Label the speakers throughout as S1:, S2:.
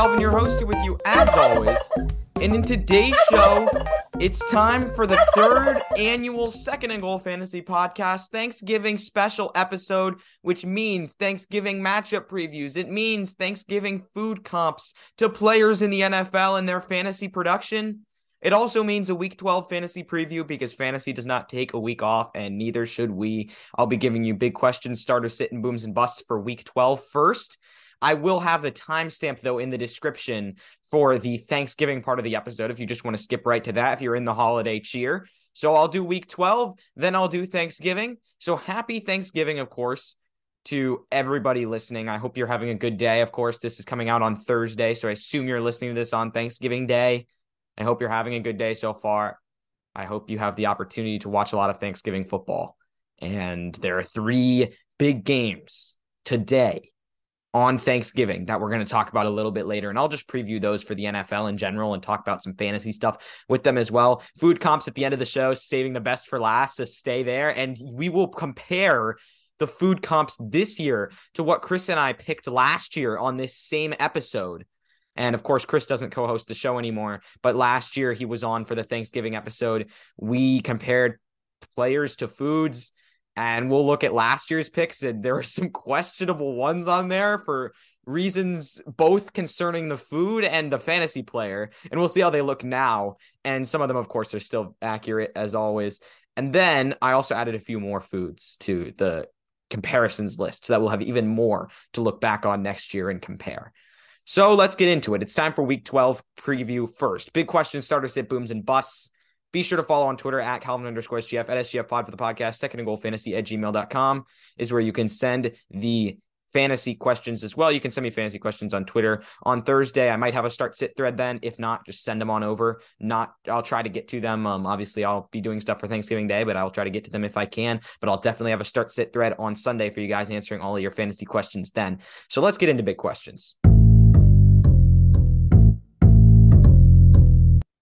S1: Calvin, your host, with you as always. And in today's show, it's time for the third annual Second and Goal Fantasy Podcast Thanksgiving special episode, which means Thanksgiving matchup previews. It means Thanksgiving food comps to players in the NFL and their fantasy production. It also means a week 12 fantasy preview because fantasy does not take a week off and neither should we. I'll be giving you big questions, starter sit and booms and busts for week 12 first. I will have the timestamp though in the description for the Thanksgiving part of the episode if you just want to skip right to that if you're in the holiday cheer. So I'll do week 12, then I'll do Thanksgiving. So happy Thanksgiving, of course, to everybody listening. I hope you're having a good day. Of course, this is coming out on Thursday, so I assume you're listening to this on Thanksgiving Day. I hope you're having a good day so far. I hope you have the opportunity to watch a lot of Thanksgiving football. And there are three big games today on Thanksgiving that we're going to talk about a little bit later. And I'll just preview those for the NFL in general and talk about some fantasy stuff with them as well. Food comps at the end of the show, saving the best for last. So stay there. And we will compare the food comps this year to what Chris and I picked last year on this same episode. And of course, Chris doesn't co host the show anymore. But last year he was on for the Thanksgiving episode. We compared players to foods. And we'll look at last year's picks. And there are some questionable ones on there for reasons both concerning the food and the fantasy player. And we'll see how they look now. And some of them, of course, are still accurate as always. And then I also added a few more foods to the comparisons list so that we'll have even more to look back on next year and compare. So let's get into it. It's time for week 12 preview first. Big question starter sit booms and busts. Be sure to follow on Twitter at Calvin underscore SGF at SGF pod for the podcast. Second and goal fantasy at gmail.com is where you can send the fantasy questions as well. You can send me fantasy questions on Twitter on Thursday. I might have a start sit thread then. If not, just send them on over. Not, I'll try to get to them. Um, obviously, I'll be doing stuff for Thanksgiving Day, but I'll try to get to them if I can. But I'll definitely have a start sit thread on Sunday for you guys answering all of your fantasy questions then. So let's get into big questions.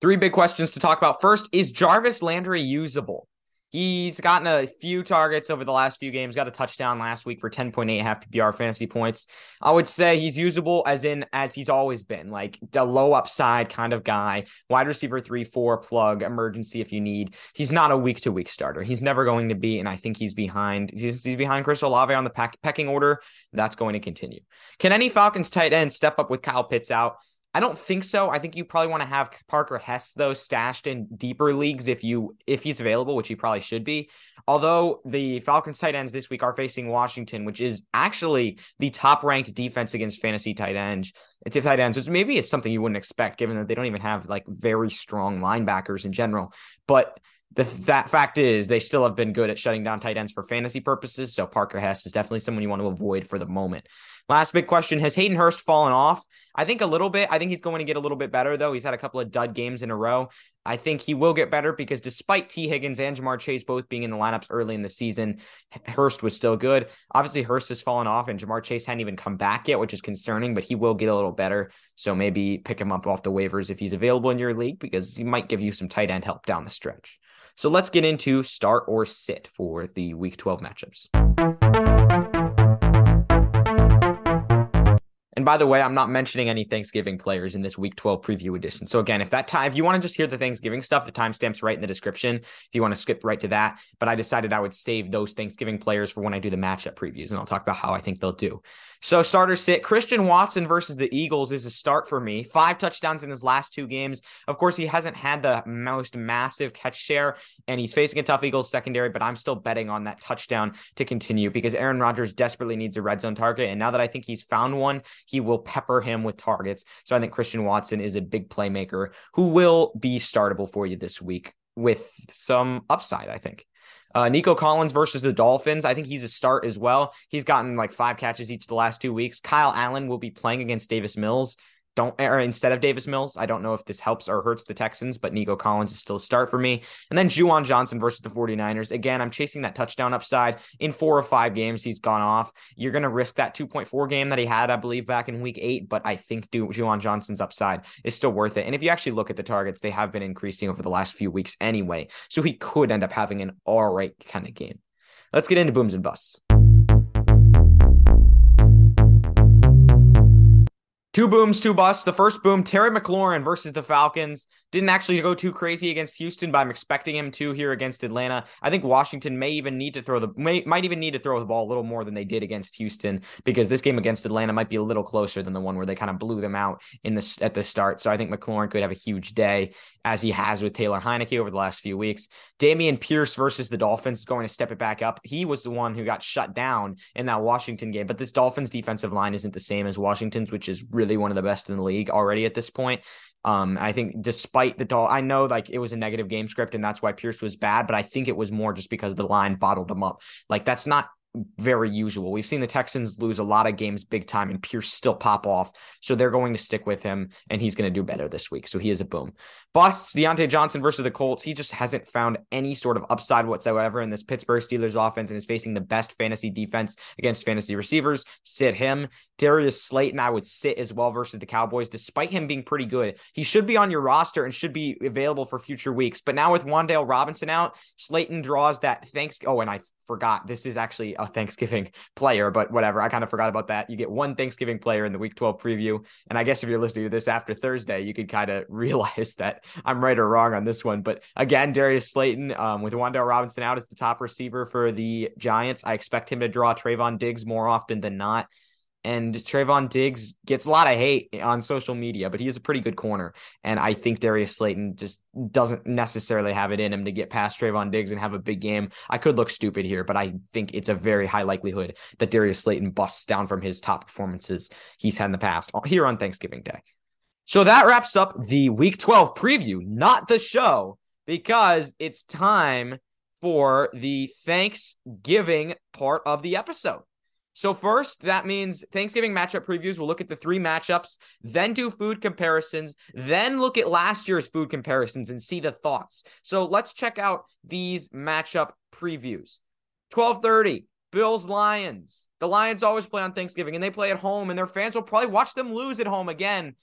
S1: Three big questions to talk about. First, is Jarvis Landry usable? He's gotten a few targets over the last few games, got a touchdown last week for 10.8 half PPR fantasy points. I would say he's usable as in as he's always been, like a low upside kind of guy, wide receiver 3 4 plug, emergency if you need. He's not a week to week starter. He's never going to be and I think he's behind he's, he's behind Chris Olave on the pack, pecking order. That's going to continue. Can any Falcons tight end step up with Kyle Pitts out? I don't think so. I think you probably want to have Parker Hesse though stashed in deeper leagues if you if he's available, which he probably should be. Although the Falcons tight ends this week are facing Washington, which is actually the top ranked defense against fantasy tight ends. It's uh, if tight ends, which maybe is something you wouldn't expect given that they don't even have like very strong linebackers in general. But the that fact is they still have been good at shutting down tight ends for fantasy purposes. So Parker Hesse is definitely someone you want to avoid for the moment. Last big question Has Hayden Hurst fallen off? I think a little bit. I think he's going to get a little bit better, though. He's had a couple of dud games in a row. I think he will get better because despite Tee Higgins and Ja'Marr Chase both being in the lineups early in the season, Hurst was still good. Obviously, Hurst has fallen off, and Ja'Marr Chase hadn't even come back yet, which is concerning, but he will get a little better. So maybe pick him up off the waivers if he's available in your league because he might give you some tight end help down the stretch. So let's get into start or sit for the week 12 matchups. And by the way, I'm not mentioning any Thanksgiving players in this week 12 preview edition. So again, if that time, if you want to just hear the Thanksgiving stuff, the timestamp's right in the description. If you want to skip right to that, but I decided I would save those Thanksgiving players for when I do the matchup previews, and I'll talk about how I think they'll do. So starter sit Christian Watson versus the Eagles is a start for me. Five touchdowns in his last two games. Of course, he hasn't had the most massive catch share, and he's facing a tough Eagles secondary, but I'm still betting on that touchdown to continue because Aaron Rodgers desperately needs a red zone target. And now that I think he's found one, he will pepper him with targets. So I think Christian Watson is a big playmaker who will be startable for you this week with some upside, I think. Uh, Nico Collins versus the Dolphins. I think he's a start as well. He's gotten like five catches each the last two weeks. Kyle Allen will be playing against Davis Mills don't or instead of Davis Mills. I don't know if this helps or hurts the Texans, but Nico Collins is still a start for me. And then Juwan Johnson versus the 49ers. Again, I'm chasing that touchdown upside. In four or five games, he's gone off. You're going to risk that 2.4 game that he had, I believe, back in week eight, but I think Juwan Johnson's upside is still worth it. And if you actually look at the targets, they have been increasing over the last few weeks anyway. So he could end up having an all right kind of game. Let's get into booms and busts. Two booms, two busts. The first boom, Terry McLaurin versus the Falcons. Didn't actually go too crazy against Houston, but I'm expecting him to here against Atlanta. I think Washington may even need to throw the may, might even need to throw the ball a little more than they did against Houston because this game against Atlanta might be a little closer than the one where they kind of blew them out in the at the start. So I think McLaurin could have a huge day as he has with Taylor Heinicke over the last few weeks. Dameon Pierce versus the Dolphins is going to step it back up. He was the one who got shut down in that Washington game, but this Dolphins defensive line isn't the same as Washington's, which is really one of the best in the league already at this point. Um, I think despite the doll, I know like it was a negative game script and that's why Pierce was bad, but I think it was more just because the line bottled him up. Like that's not very usual. We've seen the Texans lose a lot of games big time and Pierce still pop off. So they're going to stick with him and he's going to do better this week. So he is a boom. Busts Diontae Johnson versus the Colts. He just hasn't found any sort of upside whatsoever in this Pittsburgh Steelers offense and is facing the best fantasy defense against fantasy receivers. Sit him. Darius Slayton, I would sit as well versus the Cowboys, despite him being pretty good. He should be on your roster and should be available for future weeks. But now with Wan'Dale Robinson out, Slayton draws that thanks. Oh, and I forgot this is actually a Thanksgiving player, but whatever. I kind of forgot about that. You get one Thanksgiving player in the week 12 preview. And I guess if you're listening to this after Thursday, you could kind of realize that I'm right or wrong on this one. But again, Darius Slayton um, with Wan'Dale Robinson out as the top receiver for the Giants. I expect him to draw Trevon Diggs more often than not. And Trevon Diggs gets a lot of hate on social media, but he is a pretty good corner. And I think Darius Slayton just doesn't necessarily have it in him to get past Trevon Diggs and have a big game. I could look stupid here, but I think it's a very high likelihood that Darius Slayton busts down from his top performances he's had in the past uh, here on Thanksgiving Day. So that wraps up the week 12 preview, not the show, because it's time for the Thanksgiving part of the episode. So first, that means Thanksgiving matchup previews. We'll look at the three matchups, then do food comparisons, then look at last year's food comparisons and see the thoughts. So let's check out these matchup previews. 12:30, Bills Lions. The Lions always play on Thanksgiving and they play at home and their fans will probably watch them lose at home again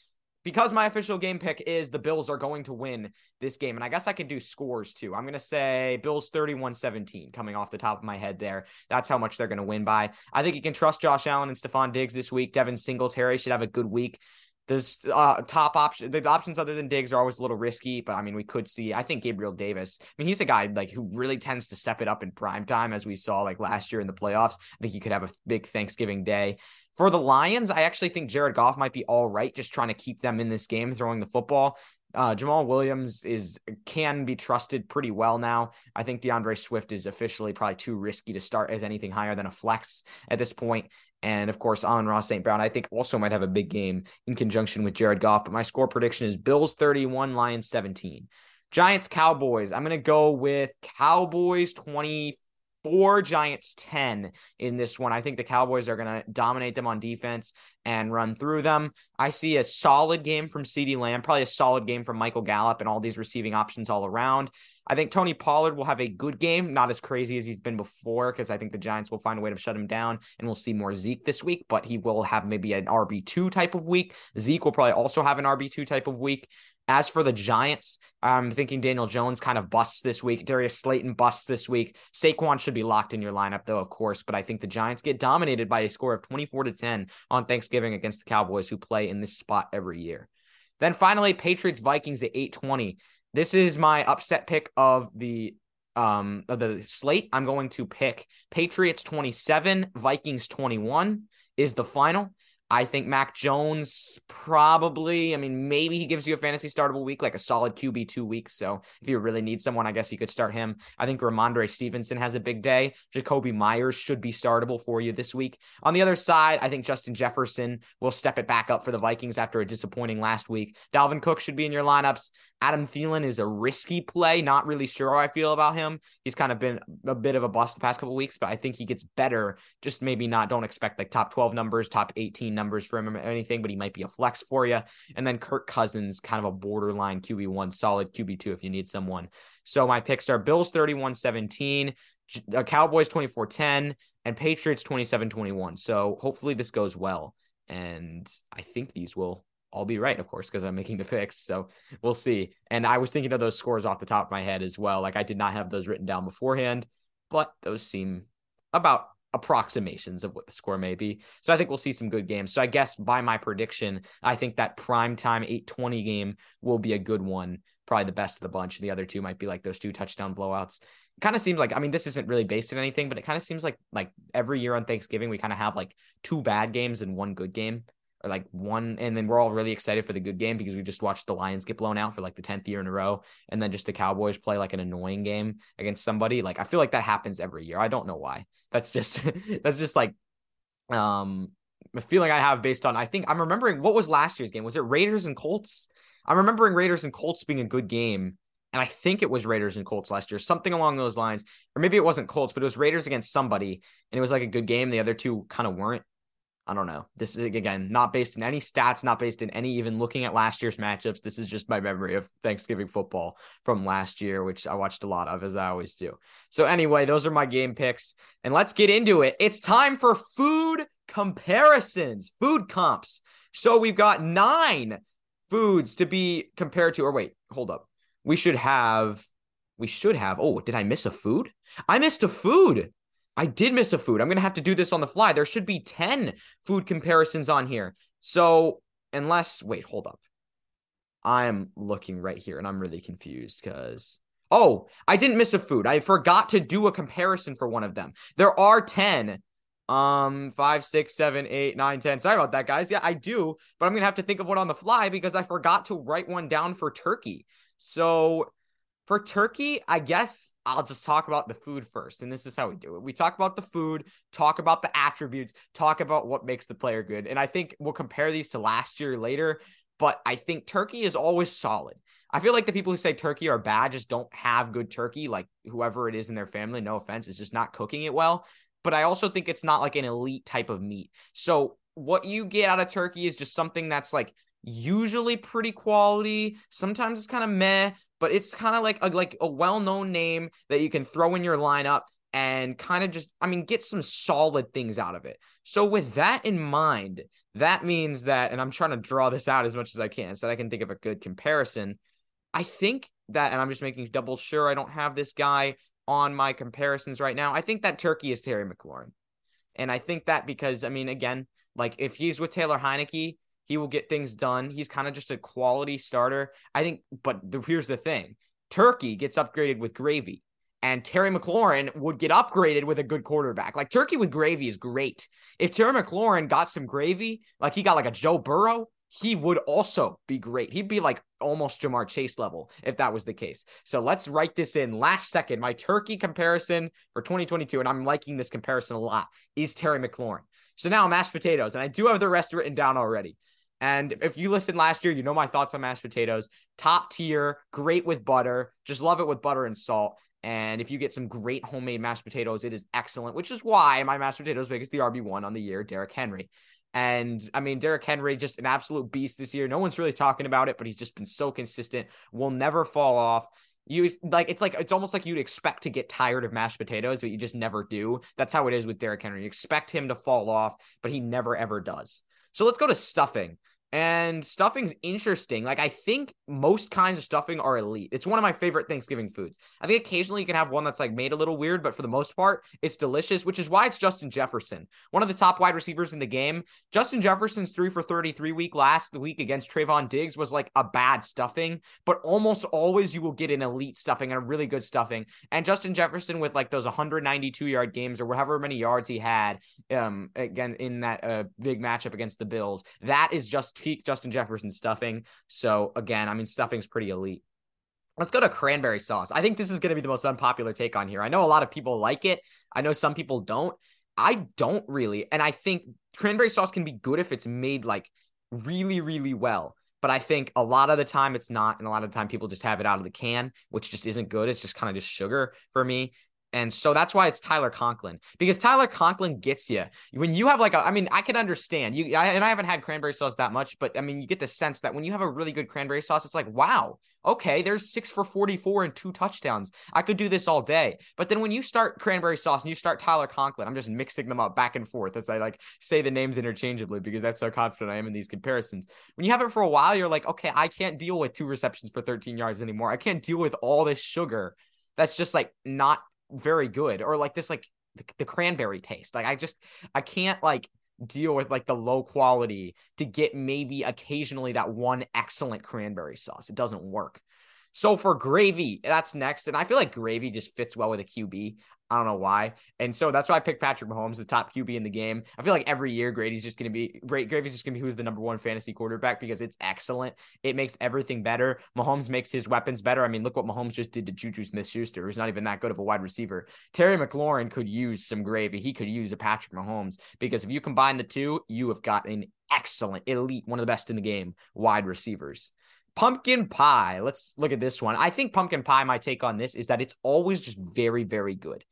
S1: because my official game pick is the Bills are going to win this game. And I guess I could do scores too. I'm going to say Bills 31 17 coming off the top of my head there. That's how much they're going to win by. I think you can trust Josh Allen and Stefon Diggs this week. Devin Singletary should have a good week. There's uh, top option. The options other than Diggs are always a little risky, but I mean, we could see. I think Gabriel Davis. I mean, he's a guy like who really tends to step it up in prime time, as we saw like last year in the playoffs. I think he could have a big Thanksgiving day. For the Lions, I actually think Jared Goff might be all right, just trying to keep them in this game, throwing the football. Uh, Jamaal Williams is can be trusted pretty well now. I think D'Andre Swift is officially probably too risky to start as anything higher than a flex at this point. And of course, Amon-Ra St. Brown, I think also might have a big game in conjunction with Jared Goff. But my score prediction is Bills 31, Lions 17. Giants, Cowboys. I'm going to go with Cowboys 24 Giants 10 in this one. I think the Cowboys are going to dominate them on defense and run through them. I see a solid game from CeeDee Lamb, probably a solid game from Michael Gallup and all these receiving options all around. I think Tony Pollard will have a good game, not as crazy as he's been before, because I think the Giants will find a way to shut him down and we'll see more Zeke this week, but he will have maybe an RB2 type of week. Zeke will probably also have an RB2 type of week. As for the Giants, I'm thinking Daniel Jones kind of busts this week. Darius Slayton busts this week. Saquon should be locked in your lineup, though, of course. But I think the Giants get dominated by a score of 24 to 10 on Thanksgiving against the Cowboys, who play in this spot every year. Then finally, Patriots Vikings at 820. This is my upset pick of the um of the slate. I'm going to pick Patriots 27, Vikings 21 is the final. I think Mac Jones probably, I mean, maybe he gives you a fantasy startable week, like a solid QB two weeks. So if you really need someone, I guess you could start him. I think Rhamondre Stevenson has a big day. Jakobi Meyers should be startable for you this week. On the other side, I think Justin Jefferson will step it back up for the Vikings after a disappointing last week. Dalvin Cook should be in your lineups. Adam Thielen is a risky play. Not really sure how I feel about him. He's kind of been a bit of a bust the past couple weeks, but I think he gets better. Just maybe not, don't expect like top 12 numbers, top 18 numbers for him or anything, but he might be a flex for you. And then Kirk Cousins, kind of a borderline QB1, solid QB2 if you need someone. So my picks are Bills 31 17, uh, Cowboys 24 10, and Patriots 27 21. So hopefully this goes well. And I think these will all be right, of course, because I'm making the picks. So we'll see. And I was thinking of those scores off the top of my head as well. Like I did not have those written down beforehand, but those seem about approximations of what the score may be. So I think we'll see some good games. So I guess by my prediction, I think that prime time 820 game will be a good one, probably the best of the bunch. The other two might be like those two touchdown blowouts. Kind of seems like I mean this isn't really based on anything, but it kind of seems like like every year on Thanksgiving we kind of have like two bad games and one good game like one, and then we're all really excited for the good game because we just watched the Lions get blown out for like the 10th year in a row. And then just the Cowboys play like an annoying game against somebody. Like I feel like that happens every year. I don't know why. That's just, that's just like, um, a feeling I have based on, I think I'm remembering what was last year's game. Was it Raiders and Colts? I'm remembering Raiders and Colts being a good game. And I think it was Raiders and Colts last year, something along those lines. Or maybe it wasn't Colts, but it was Raiders against somebody. And it was like a good game. The other two kind of weren't. I don't know. This is again not based in any stats, not based in any even looking at last year's matchups. This is just my memory of Thanksgiving football from last year, which I watched a lot of as I always do. So anyway, those are my game picks, and let's get into it. It's time for food comparisons, food comps. So we've got nine foods to be compared to. Or wait, hold up. We should have. We should have. Oh, did I miss a food? I missed a food. I did miss a food. I'm going to have to do this on the fly. There should be 10 food comparisons on here. So, unless, wait, hold up. I'm looking right here and I'm really confused because, oh, I didn't miss a food. I forgot to do a comparison for one of them. There are 10. Um, five, six, seven, eight, nine, ten. Sorry about that, guys. Yeah, I do, but I'm gonna have to think of one on the fly because I forgot to write one down for turkey. So for turkey, I guess I'll just talk about the food first. And this is how we do it. We talk about the food, talk about the attributes, talk about what makes the player good. And I think we'll compare these to last year later. But I think turkey is always solid. I feel like the people who say turkey are bad just don't have good turkey. Like whoever it is in their family, no offense, is just not cooking it well. But I also think it's not like an elite type of meat. So what you get out of turkey is just something that's like usually pretty quality. Sometimes it's kind of meh, but it's kind of like a, like a well-known name that you can throw in your lineup and kind of just I mean get some solid things out of it. So with that in mind, that means that and I'm trying to draw this out as much as I can so that I can think of a good comparison. I think that and I'm just making double sure I don't have this guy on my comparisons right now. I think that Turkey is Terry McLaurin. And I think that because I mean again, like if he's with Taylor Heinicke, he will get things done. He's kind of just a quality starter. I think, but the, here's the thing Turkey gets upgraded with gravy, and Terry McLaurin would get upgraded with a good quarterback. Like Turkey with gravy is great. If Terry McLaurin got some gravy, like he got like a Joe Burrow, he would also be great. He'd be like almost Ja'Marr Chase level if that was the case. So let's write this in last second. My turkey comparison for 2022, and I'm liking this comparison a lot, is Terry McLaurin. So now mashed potatoes, and I do have the rest written down already. And if you listened last year, you know my thoughts on mashed potatoes. Top tier, great with butter. Just love it with butter and salt. And if you get some great homemade mashed potatoes, it is excellent, which is why my mashed potatoes pick is the RB1 on the year, Derrick Henry. And I mean, Derrick Henry, just an absolute beast this year. No one's really talking about it, but he's just been so consistent, will never fall off. You like it's like it's almost like you'd expect to get tired of mashed potatoes, but you just never do. That's how it is with Derrick Henry. You expect him to fall off, but he never ever does. So let's go to stuffing. And stuffing's interesting. Like I think most kinds of stuffing are elite. It's one of my favorite Thanksgiving foods. I think occasionally you can have one that's like made a little weird, but for the most part, it's delicious, which is why it's Justin Jefferson, one of the top wide receivers in the game. Justin Jefferson's three for 33 week last week against Trevon Diggs was like a bad stuffing, but almost always you will get an elite stuffing and a really good stuffing. And Justin Jefferson with like those 192 yard games or however many yards he had um again in that uh, big matchup against the Bills, that is just peak Justin Jefferson stuffing. So again, I mean, stuffing's pretty elite. Let's go to cranberry sauce. I think this is going to be the most unpopular take on here. I know a lot of people like it. I know some people don't. I don't really. And I think cranberry sauce can be good if it's made like really, really well. But I think a lot of the time it's not. And a lot of the time people just have it out of the can, which just isn't good. It's just kind of just sugar for me. And so that's why it's Tyler Conklin because Tyler Conklin gets you when you have like a, I mean, I can understand you, I, and I haven't had cranberry sauce that much, but I mean, you get the sense that when you have a really good cranberry sauce, it's like, wow, okay, there's six for 44 and two touchdowns. I could do this all day. But then when you start cranberry sauce and you start Tyler Conklin, I'm just mixing them up back and forth as I like say the names interchangeably because that's how confident I am in these comparisons. When you have it for a while, you're like, okay, I can't deal with two receptions for 13 yards anymore. I can't deal with all this sugar that's just like not very good or like this like the, the cranberry taste. Like I just I can't like deal with like the low quality to get maybe occasionally that one excellent cranberry sauce. It doesn't work. So for gravy, that's next. And I feel like gravy just fits well with a QB. I don't know why. And so that's why I picked Patrick Mahomes, the top QB in the game. I feel like every year Grady's just going to be great. Gravy's just going to be who's the number one fantasy quarterback because it's excellent. It makes everything better. Mahomes makes his weapons better. I mean, look what Mahomes just did to Juju Smith Schuster, who's not even that good of a wide receiver. Terry McLaurin could use some gravy. He could use a Patrick Mahomes because if you combine the two, you have got an excellent, elite, one of the best in the game wide receivers. Pumpkin pie. Let's look at this one. I think pumpkin pie, my take on this is that it's always just very, very good.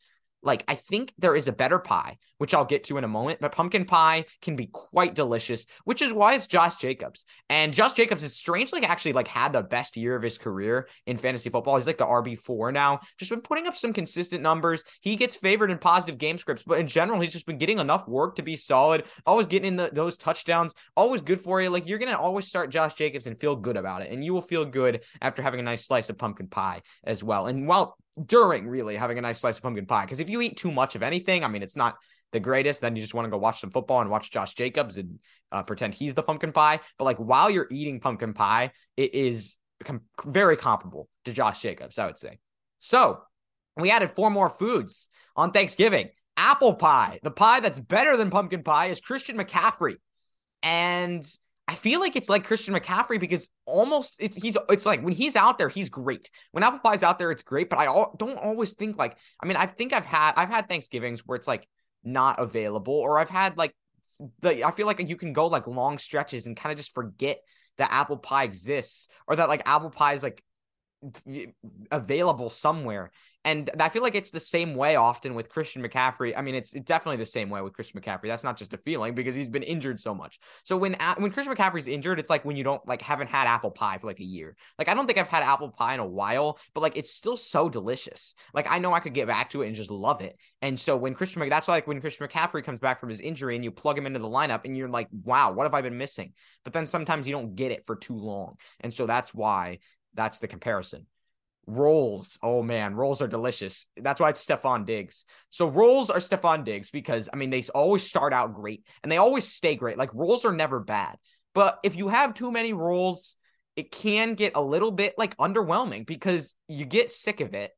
S1: Like, I think there is a better pie, which I'll get to in a moment, but pumpkin pie can be quite delicious, which is why it's Josh Jacobs. And Josh Jacobs is strangely actually like had the best year of his career in fantasy football. He's like the RB4 now, just been putting up some consistent numbers. He gets favored in positive game scripts, but in general, he's just been getting enough work to be solid, always getting in the, those touchdowns, always good for you. Like, you're going to always start Josh Jacobs and feel good about it. And you will feel good after having a nice slice of pumpkin pie as well. And while during really having a nice slice of pumpkin pie. Because if you eat too much of anything, I mean, it's not the greatest. Then you just want to go watch some football and watch Josh Jacobs and uh, pretend he's the pumpkin pie. But like while you're eating pumpkin pie, it is com- very comparable to Josh Jacobs, I would say. So we added four more foods on Thanksgiving. Apple pie, the pie that's better than pumpkin pie, is Christian McCaffrey. And I feel like it's like Christian McCaffrey because almost it's he's it's like when he's out there he's great. When Apple Pie's out there it's great, but I all, don't always think like I mean I think I've had I've had Thanksgivings where it's like not available or I've had like the I feel like you can go like long stretches and kind of just forget that apple pie exists or that like apple pie is like available somewhere. And I feel like it's the same way often with Christian McCaffrey. I mean, it's, definitely the same way with Christian McCaffrey. That's not just a feeling because he's been injured so much. So when when Christian McCaffrey's injured, it's like when you don't like haven't had apple pie for like a year. Like I don't think I've had apple pie in a while, but like it's still so delicious. Like I know I could get back to it and just love it. And so when Christian that's why like when Christian McCaffrey comes back from his injury and you plug him into the lineup and you're like, wow, what have I been missing? But then sometimes you don't get it for too long. And so that's why that's the comparison. Rolls. Oh man, rolls are delicious. That's why it's Stefon Diggs. So rolls are Stefon Diggs because I mean they always start out great and they always stay great. Like rolls are never bad. But if you have too many rolls, it can get a little bit like underwhelming because you get sick of it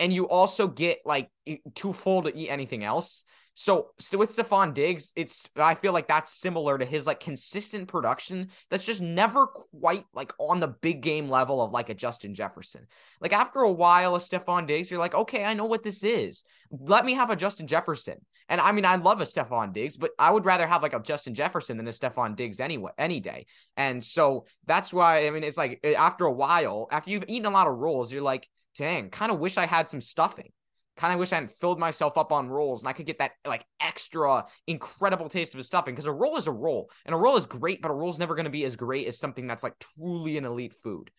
S1: and you also get like too full to eat anything else. So with Stefon Diggs, it's I feel like that's similar to his like consistent production that's just never quite like on the big game level of like a Justin Jefferson. Like after a while of Stefon Diggs, you're like, okay, I know what this is. Let me have a Justin Jefferson. And I mean, I love a Stefon Diggs, but I would rather have like a Justin Jefferson than a Stefon Diggs anyway, any day. And so that's why I mean it's like eh, after a while, after you've eaten a lot of rolls, you're like, dang, kind of wish I had some stuffing kind of wish I hadn't filled myself up on rolls and I could get that like extra incredible taste of his stuffing because a roll is a roll and a roll is great, but a roll is never going to be as great as something that's like truly an elite food.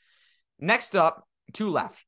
S1: Next up, two left.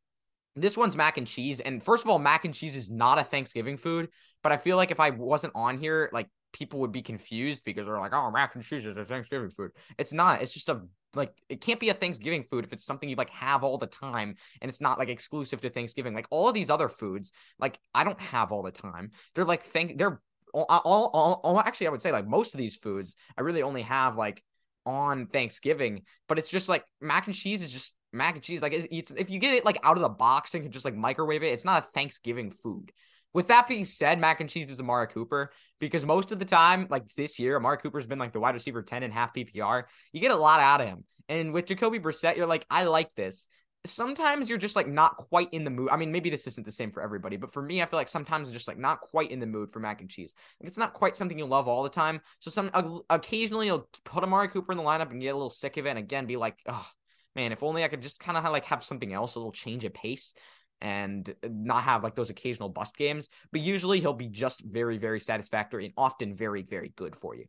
S1: This one's mac and cheese. And first of all, mac and cheese is not a Thanksgiving food, but I feel like if I wasn't on here, like people would be confused because they're like, oh, mac and cheese is a Thanksgiving food. It's not. It's just a like it can't be a Thanksgiving food if it's something you like have all the time and it's not like exclusive to Thanksgiving. Like all of these other foods, like I don't have all the time. They're like thank they're all, all, all, all actually I would say like most of these foods I really only have like on Thanksgiving, but it's just like mac and cheese is just mac and cheese. Like it's if you get it like out of the box and can just like microwave it, it's not a Thanksgiving food. With that being said, mac and cheese is Amari Cooper because most of the time, like this year, Amari Cooper's been like the wide receiver 10 and half PPR. You get a lot out of him. And with Jacoby Brissett, you're like, I like this. Sometimes you're just like not quite in the mood. I mean, maybe this isn't the same for everybody, but for me, I feel like sometimes I'm just like not quite in the mood for mac and cheese. Like it's not quite something you love all the time. So some uh, occasionally you'll put Amari Cooper in the lineup and get a little sick of it, and again be like, oh man, if only I could just kind of like have something else, a little change of pace and uh, not have like those occasional bust games. But usually he'll be just very, very satisfactory and often very, very good for you.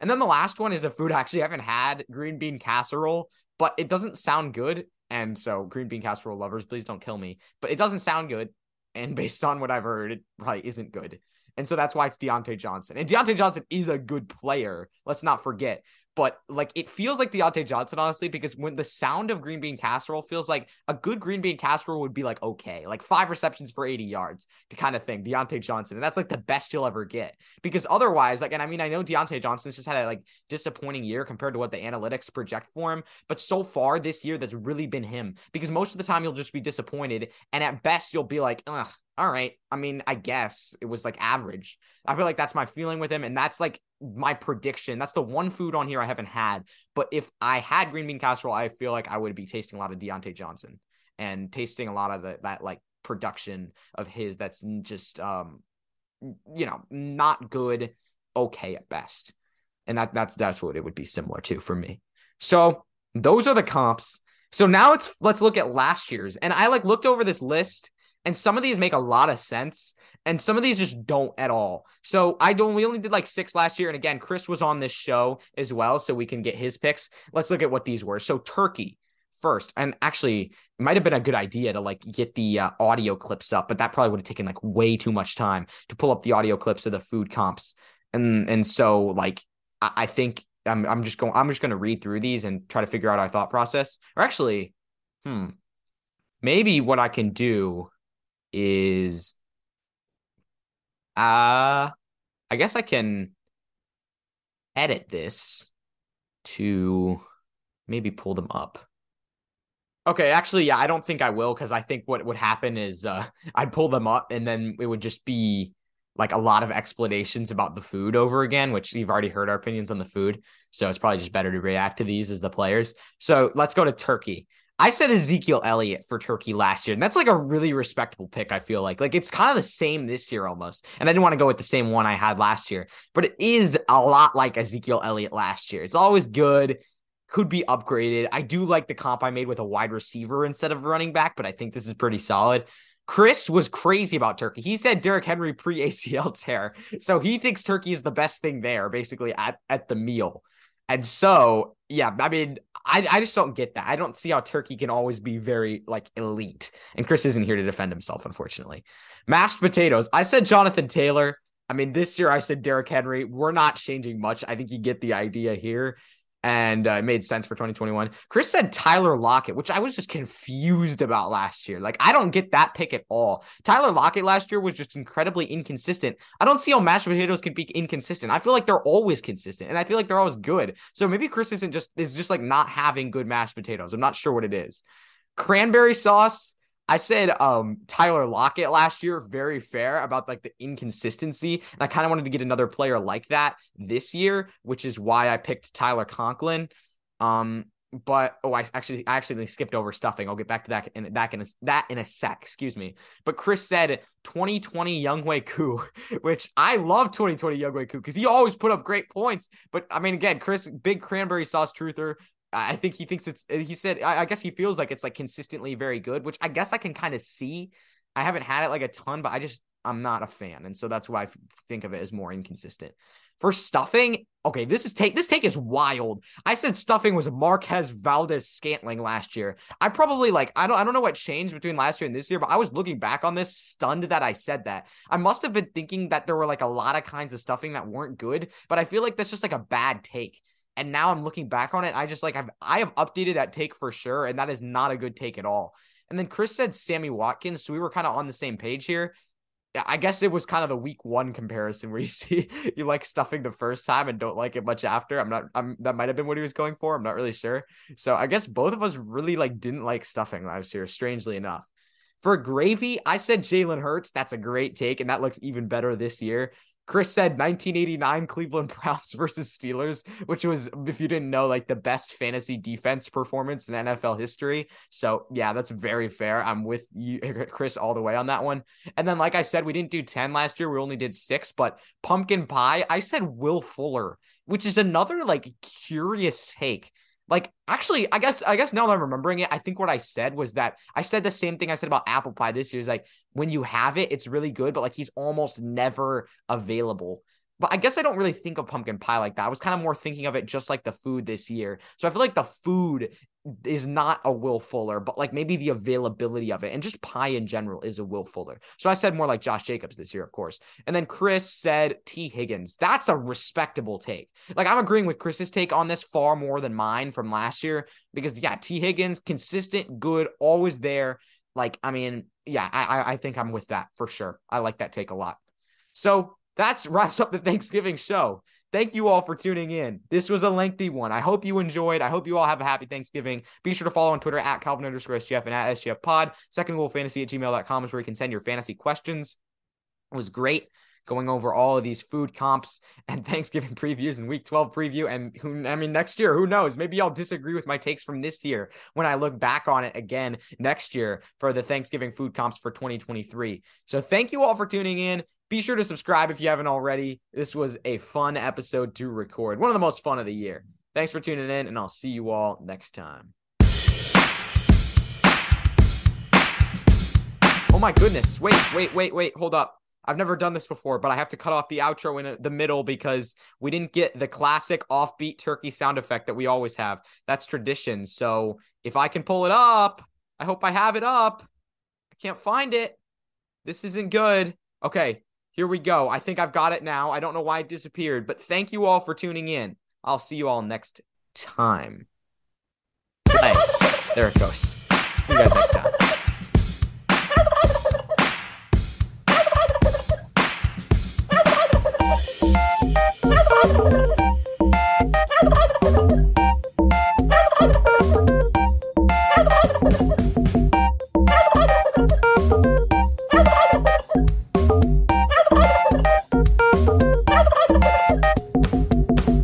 S1: And then the last one is a food I actually haven't had green bean casserole, but it doesn't sound good. And so, green bean casserole lovers, please don't kill me. But it doesn't sound good. And based on what I've heard, it probably isn't good. And so that's why it's Diontae Johnson. And Diontae Johnson is a good player. Let's not forget but like it feels like Diontae Johnson, honestly, because when the sound of green bean casserole feels like a good green bean casserole would be like okay, like five receptions for 80 yards to kind of thing. Diontae Johnson, and that's like the best you'll ever get because otherwise, like, and I mean, I know Diontae Johnson's just had a like disappointing year compared to what the analytics project for him, but so far this year, that's really been him because most of the time you'll just be disappointed, and at best you'll be like, ugh, all right. I mean, I guess it was like average. I feel like that's my feeling with him. And that's like my prediction. That's the one food on here I haven't had. But if I had green bean casserole, I feel like I would be tasting a lot of Diontae Johnson and tasting a lot of the, that like production of his that's just, um, you know, not good, okay at best. And that that's that's what it would be similar to for me. So those are the comps. So now it's let's look at last year's. And I like looked over this list and some of these make a lot of sense, and some of these just don't at all. So I don't. We only did like six last year, and again, Chris was on this show as well, so we can get his picks. Let's look at what these were. So Turkey first, and actually, it might have been a good idea to like get the uh, audio clips up, but that probably would have taken like way too much time to pull up the audio clips of the food comps, and and so like I, I think I'm I'm just going I'm just going to read through these and try to figure out our thought process. Or actually, hmm, maybe what I can do is uh I guess I can edit this to maybe pull them up. Okay, actually, yeah, I don't think I will because I think what would happen is uh, I'd pull them up and then it would just be like a lot of explanations about the food over again, which you've already heard our opinions on the food. So it's probably just better to react to these as the players. So let's go to Turkey. I said Ezekiel Elliott for Turkey last year, and that's like a really respectable pick. I feel like like it's kind of the same this year almost. And I didn't want to go with the same one I had last year, but it is a lot like Ezekiel Elliott last year. It's always good, could be upgraded. I do like the comp I made with a wide receiver instead of running back, but I think this is pretty solid. Chris was crazy about Turkey. He said Derrick Henry pre ACL tear, so he thinks Turkey is the best thing there, basically at at the meal. And so, yeah, I mean, I, I just don't get that. I don't see how Turkey can always be very like elite. And Chris isn't here to defend himself, unfortunately. Mashed potatoes. I said Jonathan Taylor. I mean, this year I said Derrick Henry. We're not changing much. I think you get the idea here and uh, it made sense for 2021. Chris said Tyler Lockett, which I was just confused about last year. Like, I don't get that pick at all. Tyler Lockett last year was just incredibly inconsistent. I don't see how mashed potatoes can be inconsistent. I feel like they're always consistent, and I feel like they're always good. So maybe Chris isn't just is just like not having good mashed potatoes. I'm not sure what it is. Cranberry sauce. I said um Tyler Lockett last year, very fair about like the inconsistency. And I kind of wanted to get another player like that this year, which is why I picked Tyler Conklin. Um, but oh, I actually I actually skipped over stuffing. I'll get back to that in back in a, that in a sec. Excuse me. But Chris said 2020 Younghoe Koo, which I love 2020 Younghoe Koo because he always put up great points. But I mean, again, Chris, big cranberry sauce truther. I think he thinks it's. Uh, he said, I, guess he feels like it's like consistently very good, which I guess I can kind of see. I haven't had it like a ton, but I just I'm not a fan, and so that's why I think of it as more inconsistent. For stuffing, okay, this is take. This take is wild. I said stuffing was Marquez Valdes Scantling last year. I probably like I don't I don't know what changed between last year and this year, but I was looking back on this stunned that I said that. I must have been thinking that there were like a lot of kinds of stuffing that weren't good, but I feel like that's just like a bad take. And now I'm looking back on it. I just like I've I have updated that take for sure, and that is not a good take at all. And then Chris said Sammy Watkins, so we were kind of on the same page here. I guess it was kind of the week one comparison where you see you like stuffing the first time and don't like it much after. I'm not. I'm that might have been what he was going for. I'm not really sure. So I guess both of us really like didn't like stuffing last year. Strangely enough. For gravy, I said Jalen Hurts. That's a great take, and that looks even better this year. Chris said 1989 Cleveland Browns versus Steelers, which was, if you didn't know, like the best fantasy defense performance in NFL history. So, yeah, that's very fair. I'm with you, Chris, all the way on that one. And then, like I said, we didn't do 10 last year. We only did six, but pumpkin pie, I said Will Fuller, which is another like curious take like actually, I guess I guess now that I'm remembering it, I think what I said was that I said the same thing I said about apple pie this year. Is like when you have it, it's really good, but like he's almost never available. But I guess I don't really think of pumpkin pie like that. I was kind of more thinking of it just like the food this year. So I feel like the food is not a Will Fuller, but like maybe the availability of it and just pie in general is a Will Fuller. So I said more like Josh Jacobs this year, of course. And then Chris said Tee Higgins. That's a respectable take. Like I'm agreeing with Chris's take on this far more than mine from last year because yeah, Tee Higgins, consistent, good, always there. Like, I mean, yeah, I I think I'm with that for sure. I like that take a lot. So that's wraps up the Thanksgiving show. Thank you all for tuning in. This was a lengthy one. I hope you enjoyed. I hope you all have a happy Thanksgiving. Be sure to follow on Twitter at Calvin underscore SGF and at SGF pod. Second goal fantasy at gmail.com is where you can send your fantasy questions. It was great going over all of these food comps and Thanksgiving previews and week 12 preview. And who, I mean, next year, who knows? Maybe I'll disagree with my takes from this year when I look back on it again next year for the Thanksgiving food comps for 2023. So thank you all for tuning in. Be sure to subscribe if you haven't already. This was a fun episode to record, one of the most fun of the year. Thanks for tuning in, and I'll see you all next time. Oh my goodness. Wait, wait, wait, wait. Hold up. I've never done this before, but I have to cut off the outro in the middle because we didn't get the classic offbeat turkey sound effect that we always have. That's tradition. So if I can pull it up, I hope I have it up. I can't find it. This isn't good. Okay, here we go. I think I've got it now. I don't know why it disappeared, but thank you all for tuning in. I'll see you all next time. There it goes. See you guys next time.